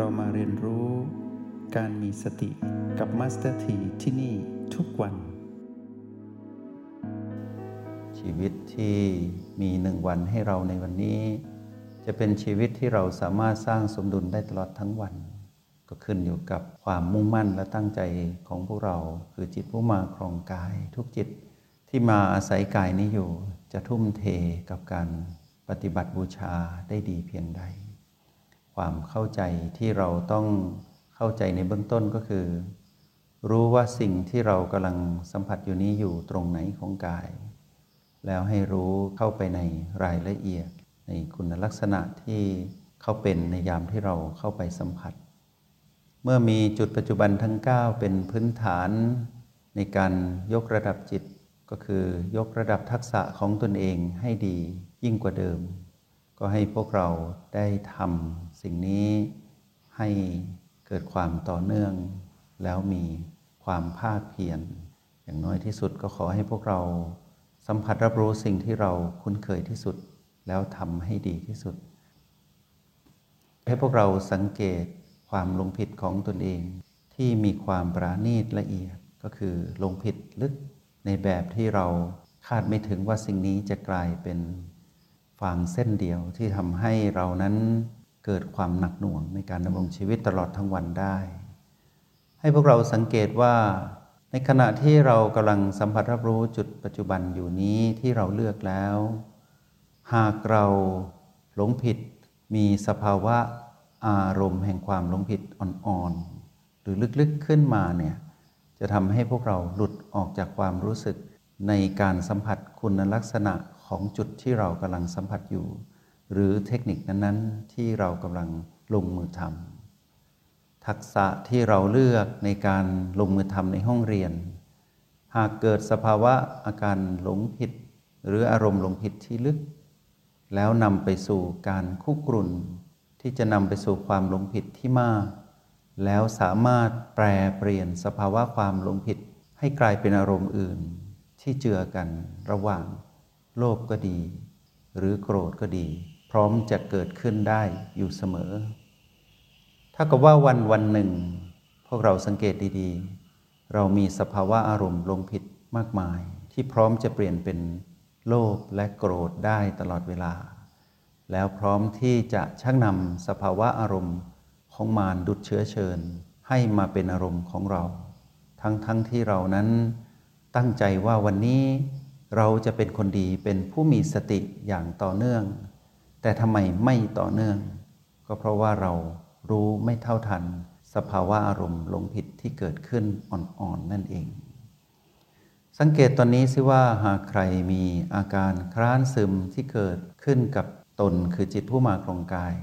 เรามาเรียนรู้การมีสติกับมาสเตอร์ทีที่นี่ทุกวัน ชีวิตที่มีหนึ่งวันให้เราในวันนี้ จะเป็นชีวิตที่เราสามารถสร้างสมดุลได้ตลอดทั้งวัน ก็ขึ้นอยู่กับความมุ่งมั่นและตั้งใจของพวกเรา คือจิตผู้มาครองกาย ทุกจิตที่มาอาศัยกายนี้อยู่ จะทุ่มเทกับการปฏิบัติบูชาได้ดีเพียงใด ความเข้าใจที่เราต้องเข้าใจในเบื้องต้นก็คือ รู้ว่าสิ่งที่เรากำลังสัมผัสอยู่นี้อยู่ตรงไหนของกาย แล้วให้รู้เข้าไปในรายละเอียด ในคุณลักษณะที่เขาเป็นในยามที่เราเข้าไปสัมผัส เมื่อมีจุดปัจจุบันทั้ง 9 เป็นพื้นฐานในการยกระดับจิตก็คือยกระดับทักษะของตนเองให้ดียิ่งกว่าเดิม ก็ให้พวกเราได้ทำสิ่งนี้ให้เกิดความต่อเนื่อง แล้วมีความภาคเพียรอย่างน้อยที่สุดก็ขอให้พวกเราสัมผัสรับรู้สิ่งที่เราคุ้นเคยที่สุด แล้วทำให้ดีที่สุด ให้พวกเราสังเกตความลงผิดของตนเอง ที่มีความปราณีตละเอียดก็คือลงผิดลึกในแบบที่เราคาดไม่ถึงว่าสิ่งนี้จะกลายเป็น ฟางเส้นเดียวที่ทำให้เรานั้นเกิดความหนักหน่วงในการดำรงชีวิตตลอดทั้งวันได้ ให้พวกเราสังเกตว่า ในขณะที่เรากำลังสัมผัสรับรู้จุดปัจจุบันอยู่นี้ที่เราเลือกแล้ว หากเราหลงผิดมีสภาวะอารมณ์แห่งความหลงผิดอ่อนๆ หรือลึกๆขึ้นมาเนี่ยจะทำให้พวกเราหลุดออกจากความรู้สึกในการสัมผัสคุณลักษณะ ของจุดที่เรากำลังสัมผัสอยู่ หรือเทคนิคนั้นๆ ที่เรากำลังลงมือทำทักษะที่เราเลือกในการลงมือทำในห้องเรียน หากเกิดสภาวะอาการหลงผิด หรืออารมณ์หลงผิดที่ลึก แล้วนำไปสู่การคุกรุ่น ที่จะนำไปสู่ความหลงผิดที่มาก แล้วสามารถแปลเปลี่ยนสภาวะความหลงผิดให้กลายเป็นอารมณ์อื่นที่เจือกันระหว่าง โลภก็ดี หรือโกรธก็ดี พร้อมจะเกิดขึ้นได้อยู่เสมอ ถ้ากับว่าวันวันหนึ่ง พวกเราสังเกตดีๆ เรามีสภาวะอารมณ์ลงผิดมากมาย ที่พร้อมจะเปลี่ยนเป็นโลภและโกรธได้ตลอดเวลา แล้วพร้อมที่จะชักนำสภาวะอารมณ์ของมารดุดเชื้อเชิญ ให้มาเป็นอารมณ์ของเรา ทั้งทั้งที่เรานั้นตั้งใจว่าวันนี้ เราจะเป็นคนดีเป็นผู้มีสติอย่างต่อเนื่อง แต่ทำไมไม่ต่อเนื่อง ก็เพราะว่าเรารู้ไม่เท่าทัน สภาวะอารมณ์หลงผิดที่เกิดขึ้นอ่อนๆนนั่นเอง สังเกตตอนนี้สิว่าหากใครมีอาการคร้านซึมที่เกิดขึ้นกับตนคือจิตผู้มาครองกาย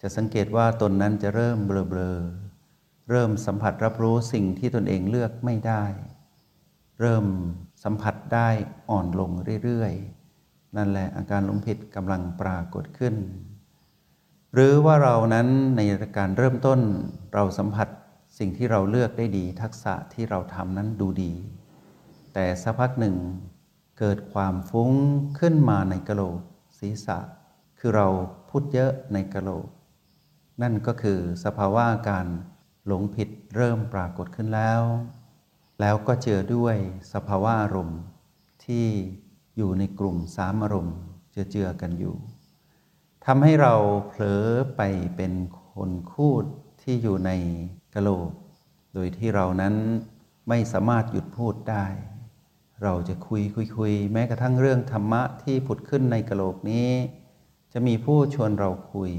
จะสังเกตว่าตนนั้นจะเริ่มเบลอๆเริ่มสัมผัสรับรู้สิ่งที่ตนเองเลือกไม่ได้ เริ่ม สัมผัสได้อ่อนลงเรื่อยๆ นั่นแหละอาการหลงผิดกำลังปรากฏขึ้น หรือว่าเรานั้นในการเริ่มต้นเราสัมผัสสิ่งที่เราเลือกได้ดี ทักษะที่เราทำนั้นดูดี แต่สักพักหนึ่งเกิดความฟุ้งขึ้นมาในกะโหลกศีรษะ คือเราพูดเยอะในกะโหลก นั่นก็คือสภาวะการหลงผิดเริ่มปรากฏขึ้นแล้ว แล้วก็เจอด้วยสภาวะอารมณ์ที่อยู่ในกลุ่มสามอารมณ์เจือเจือกันอยู่ทำให้เราเผลอไปเป็นคนคูดที่อยู่ในกะโหลก โดยที่เรานั้นไม่สามารถหยุดพูดได้ เราจะคุยคุยคุยแม้กระทั่งเรื่องธรรมะที่ผุดขึ้นในกะโหลกนี้ จะมีผู้ชวนเราคุย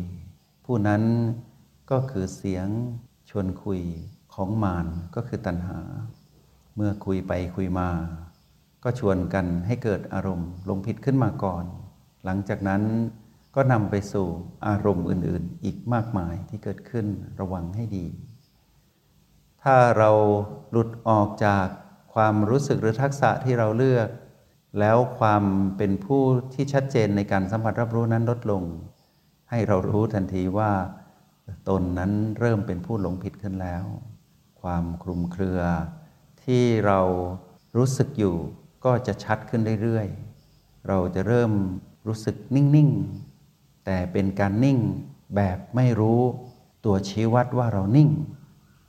ผู้นั้นก็คือเสียงชวนคุยของมารก็คือตัณหา เมื่อคุยไปคุยมา ก็ชวนกันให้เกิดอารมณ์ลงผิดขึ้นมาก่อน หลังจากนั้นก็นำไปสู่อารมณ์อื่นๆ อีกมากมายที่เกิดขึ้นระวังให้ดี ถ้าเราหลุดออกจากความรู้สึกหรือทักษะที่เราเลือก แล้วความเป็นผู้ที่ชัดเจนในการสัมผัสรับรู้นั้นลดลง ให้เรารู้ทันทีว่าตนนั้นเริ่มเป็นผู้หลงผิดขึ้นแล้ว ความคลุมเครือ ที่เรารู้สึกอยู่ก็จะชัดขึ้นเรื่อยๆ เราจะเริ่มรู้สึกนิ่งๆ แต่เป็นการนิ่งแบบไม่รู้ตัวชี้วัดว่าเรานิ่ง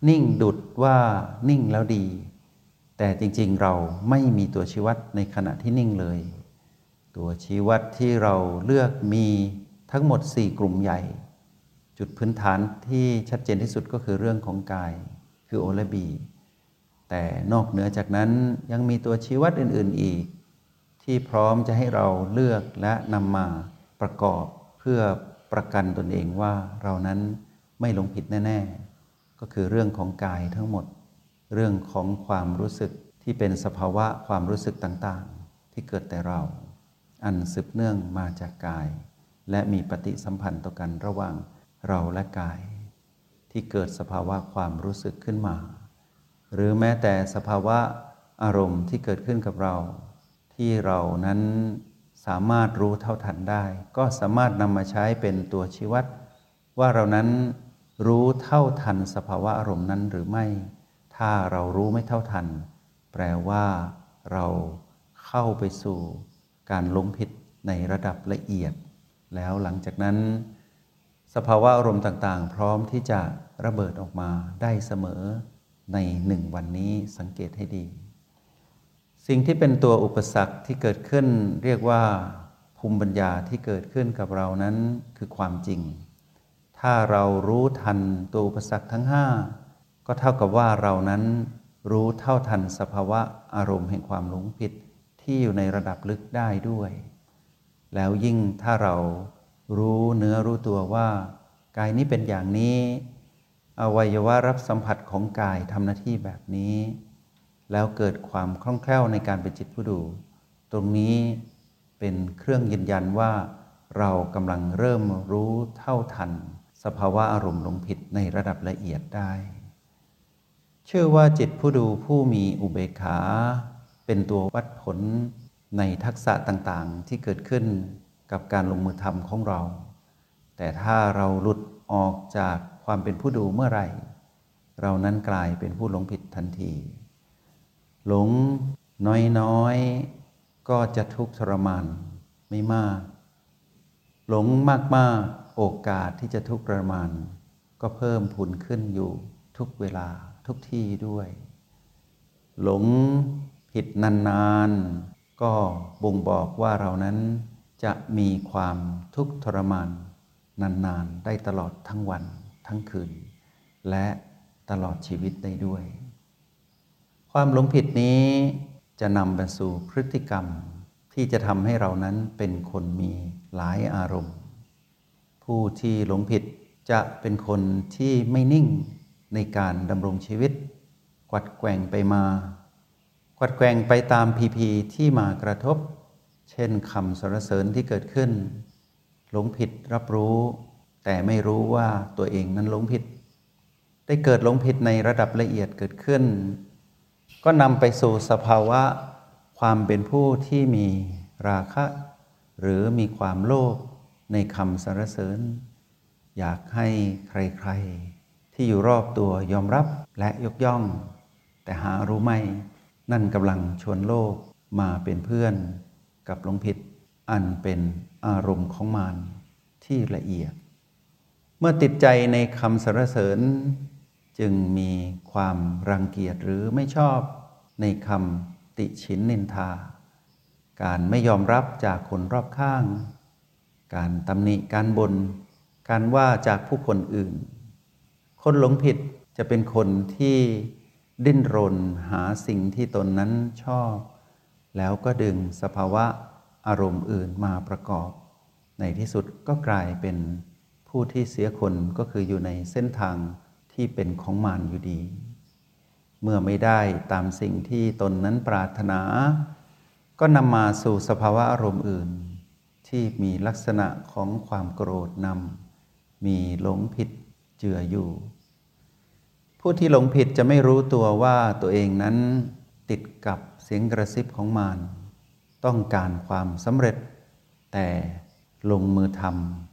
นิ่งดุดว่านิ่งแล้วดี แต่จริงๆเราไม่มีตัวชี้วัดในขณะที่นิ่งเลย ตัวชี้วัดที่เราเลือกมีทั้งหมด 4 กลุ่มใหญ่ จุดพื้นฐานที่ชัดเจนที่สุดก็คือเรื่องของกาย คือโอและบี แต่นอกเหนือจากนั้นยังมีตัวชี้วัดอื่น ๆอีก ที่พร้อมจะให้เราเลือกและนำมาประกอบเพื่อประกันตนเองว่าเรานั้นไม่หลงผิดแน่ ๆ ก็คือเรื่องของกายทั้งหมด เรื่องของความรู้สึกที่เป็นสภาวะความรู้สึกต่างๆ ที่เกิดแต่เรา อันสืบเนื่องมาจากกาย และมีปฏิสัมพันธ์ต่อกันระหว่างเราและกาย ที่เกิดสภาวะความรู้สึกขึ้นมา หรือแม้แต่สภาวะอารมณ์ที่เกิดขึ้นกับเรา ที่เรานั้นสามารถรู้เท่าทันได้ ก็สามารถนำมาใช้เป็นตัวชี้วัด ว่าเรานั้นรู้เท่าทันสภาวะอารมณ์นั้นหรือไม่ ถ้าเรารู้ไม่เท่าทัน แปลว่าเราเข้าไปสู่การหลงผิดในระดับละเอียด แล้วหลังจากนั้น สภาวะอารมณ์ต่างๆ พร้อมที่จะระเบิดออกมาได้เสมอ ในหนึ่งวันนี้สังเกตให้ดี สิ่งที่เป็นตัวอุปสรรคที่เกิดขึ้น เรียกว่าภูมิปัญญาที่เกิดขึ้นกับเรานั้นคือความจริง ถ้าเรารู้ทันตัวอุปสรรคทั้งห้าก็เท่ากับว่าเรานั้นรู้เท่าทันสภาวะอารมณ์แห่งความหลงผิดที่อยู่ในระดับลึกได้ด้วย แล้วยิ่งถ้าเรารู้เนื้อรู้ตัวว่ากายนี้เป็นอย่างนี้ อวัยวะรับสัมผัสของกายทำหน้าที่แบบนี้ แล้วเกิดความคล่องแคล่วในการเป็นจิตผู้ดู ตรงนี้เป็นเครื่องยืนยันว่าเรากำลังเริ่มรู้เท่าทัน สภาวะอารมณ์หลงผิดในระดับละเอียดได้ เชื่อว่าจิตผู้ดูผู้มีอุเบกขา เป็นตัววัดผลในทักษะต่างๆที่เกิดขึ้นกับการลงมือทำของเรา แต่ถ้าเราหลุดออกจาก ความเป็นผู้ดูเมื่อไรเรานั้นกลายเป็นผู้หลงผิดทันที หลงน้อยๆ ก็จะทุกข์ทรมานไม่มาก หลงมากๆ โอกาสที่จะทุกข์ทรมาน ก็เพิ่มพูนขึ้นอยู่ทุกเวลาทุกที่ด้วย หลงผิดนานๆ ก็บ่งบอกว่าเรานั้นจะมีความทุกข์ทรมานนานๆ ได้ตลอดทั้งวัน ทั้งคืน และตลอดชีวิตได้ด้วย ความหลงผิดนี้จะนำไปสู่พฤติกรรม ที่จะทำให้เรานั้นเป็นคนมีหลายอารมณ์ ผู้ที่หลงผิดจะเป็นคนที่ไม่นิ่งในการดำรงชีวิต กวัดแกว่งไปมา กวัดแกว่งไปตามพีพีที่มากระทบ เช่นคำสรรเสริญที่เกิดขึ้น หลงผิดรับรู้ แต่ไม่รู้ว่าตัวเองนั้นหลงผิด ได้เกิดหลงผิดในระดับละเอียดเกิดขึ้น ก็นำไปสู่สภาวะความเป็นผู้ที่มีราคะ หรือมีความโลภในคำสรรเสริญ อยากให้ใครๆ ที่อยู่รอบตัวยอมรับและยกย่อง แต่หารู้ไหมนั่นกำลังชวนโลกมาเป็นเพื่อนกับหลงผิดอันเป็นอารมณ์ของมารที่ละเอียด เมื่อติดใจในคำสรรเสริญ จึงมีความรังเกียจหรือไม่ชอบในคำติฉินนินทา การไม่ยอมรับจากคนรอบข้าง การตำหนิการบน่นการว่าจากผู้คนอื่น คนหลงผิดจะเป็นคนที่ดิ้นรนหาสิ่งที่ตนนั้นชอบ แล้วก็ดึงสภาวะอารมณ์อื่นมาประกอบ ในที่สุดก็กลายเป็น ผู้ที่เสียคนก็คืออยู่ในเส้นทางที่เป็นของมารอยู่ดี เมื่อไม่ได้ตามสิ่งที่ตนนั้นปรารถนา ก็นำมาสู่สภาวะอารมณ์อื่น ที่มีลักษณะของความโกรธนำมีหลงผิดเจืออยู่ ผู้ที่หลงผิดจะไม่รู้ตัวว่าตัวเองนั้นติดกับเสียงกระซิบของมารต้องการความสำเร็จ แต่ลงมือทำ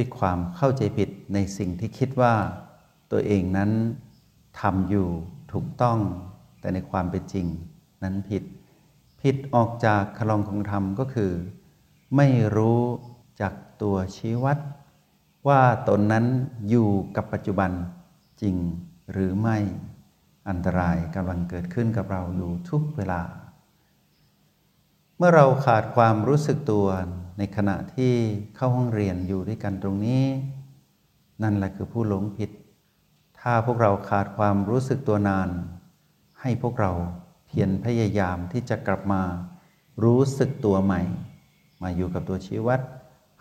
ด้วยความเข้าใจผิดในสิ่งที่คิดว่าตัวเองนั้นทำอยู่ถูกต้อง แต่ในความเป็นจริงนั้นผิด ผิดออกจากคลองของธรรมก็คือ ไม่รู้จากตัวชี้วัด ว่าตนนั้นอยู่กับปัจจุบันจริงหรือไม่อันตรายกำลังเกิดขึ้นกับเราอยู่ทุกเวลา เมื่อเราขาดความรู้สึกตัว ในขณะที่เข้าห้องเรียนอยู่ด้วยกันตรงนี้ นั่นแหละคือผู้หลงผิด ถ้าพวกเราขาดความรู้สึกตัวนาน ให้พวกเราเพียรพยายามที่จะกลับมา รู้สึกตัวใหม่ มาอยู่กับตัวชีวัด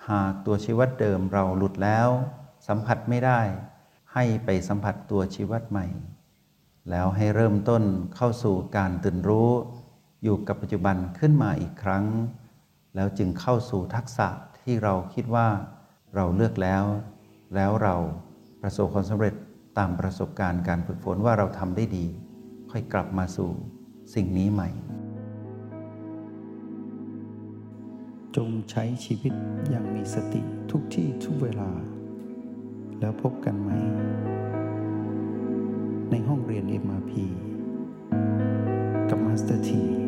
หากตัวชีวัดเดิมเราหลุดแล้ว สัมผัสไม่ได้ ให้ไปสัมผัสตัวชีวัดใหม่ แล้วให้เริ่มต้นเข้าสู่การตื่นรู้ อยู่กับปัจจุบันขึ้นมาอีกครั้ง แล้วจึงเข้าสู่ทักษะที่เราคิดว่าเราเลือกแล้ว แล้วเราประสบความสำเร็จตามประสบการณ์การฝึกฝนว่าเราทำได้ดี ค่อยกลับมาสู่สิ่งนี้ใหม่ จงใช้ชีวิตอย่างมีสติทุกที่ทุกเวลา แล้วพบกันใหม่ ในห้องเรียน MRP กับมาสเตอร์ที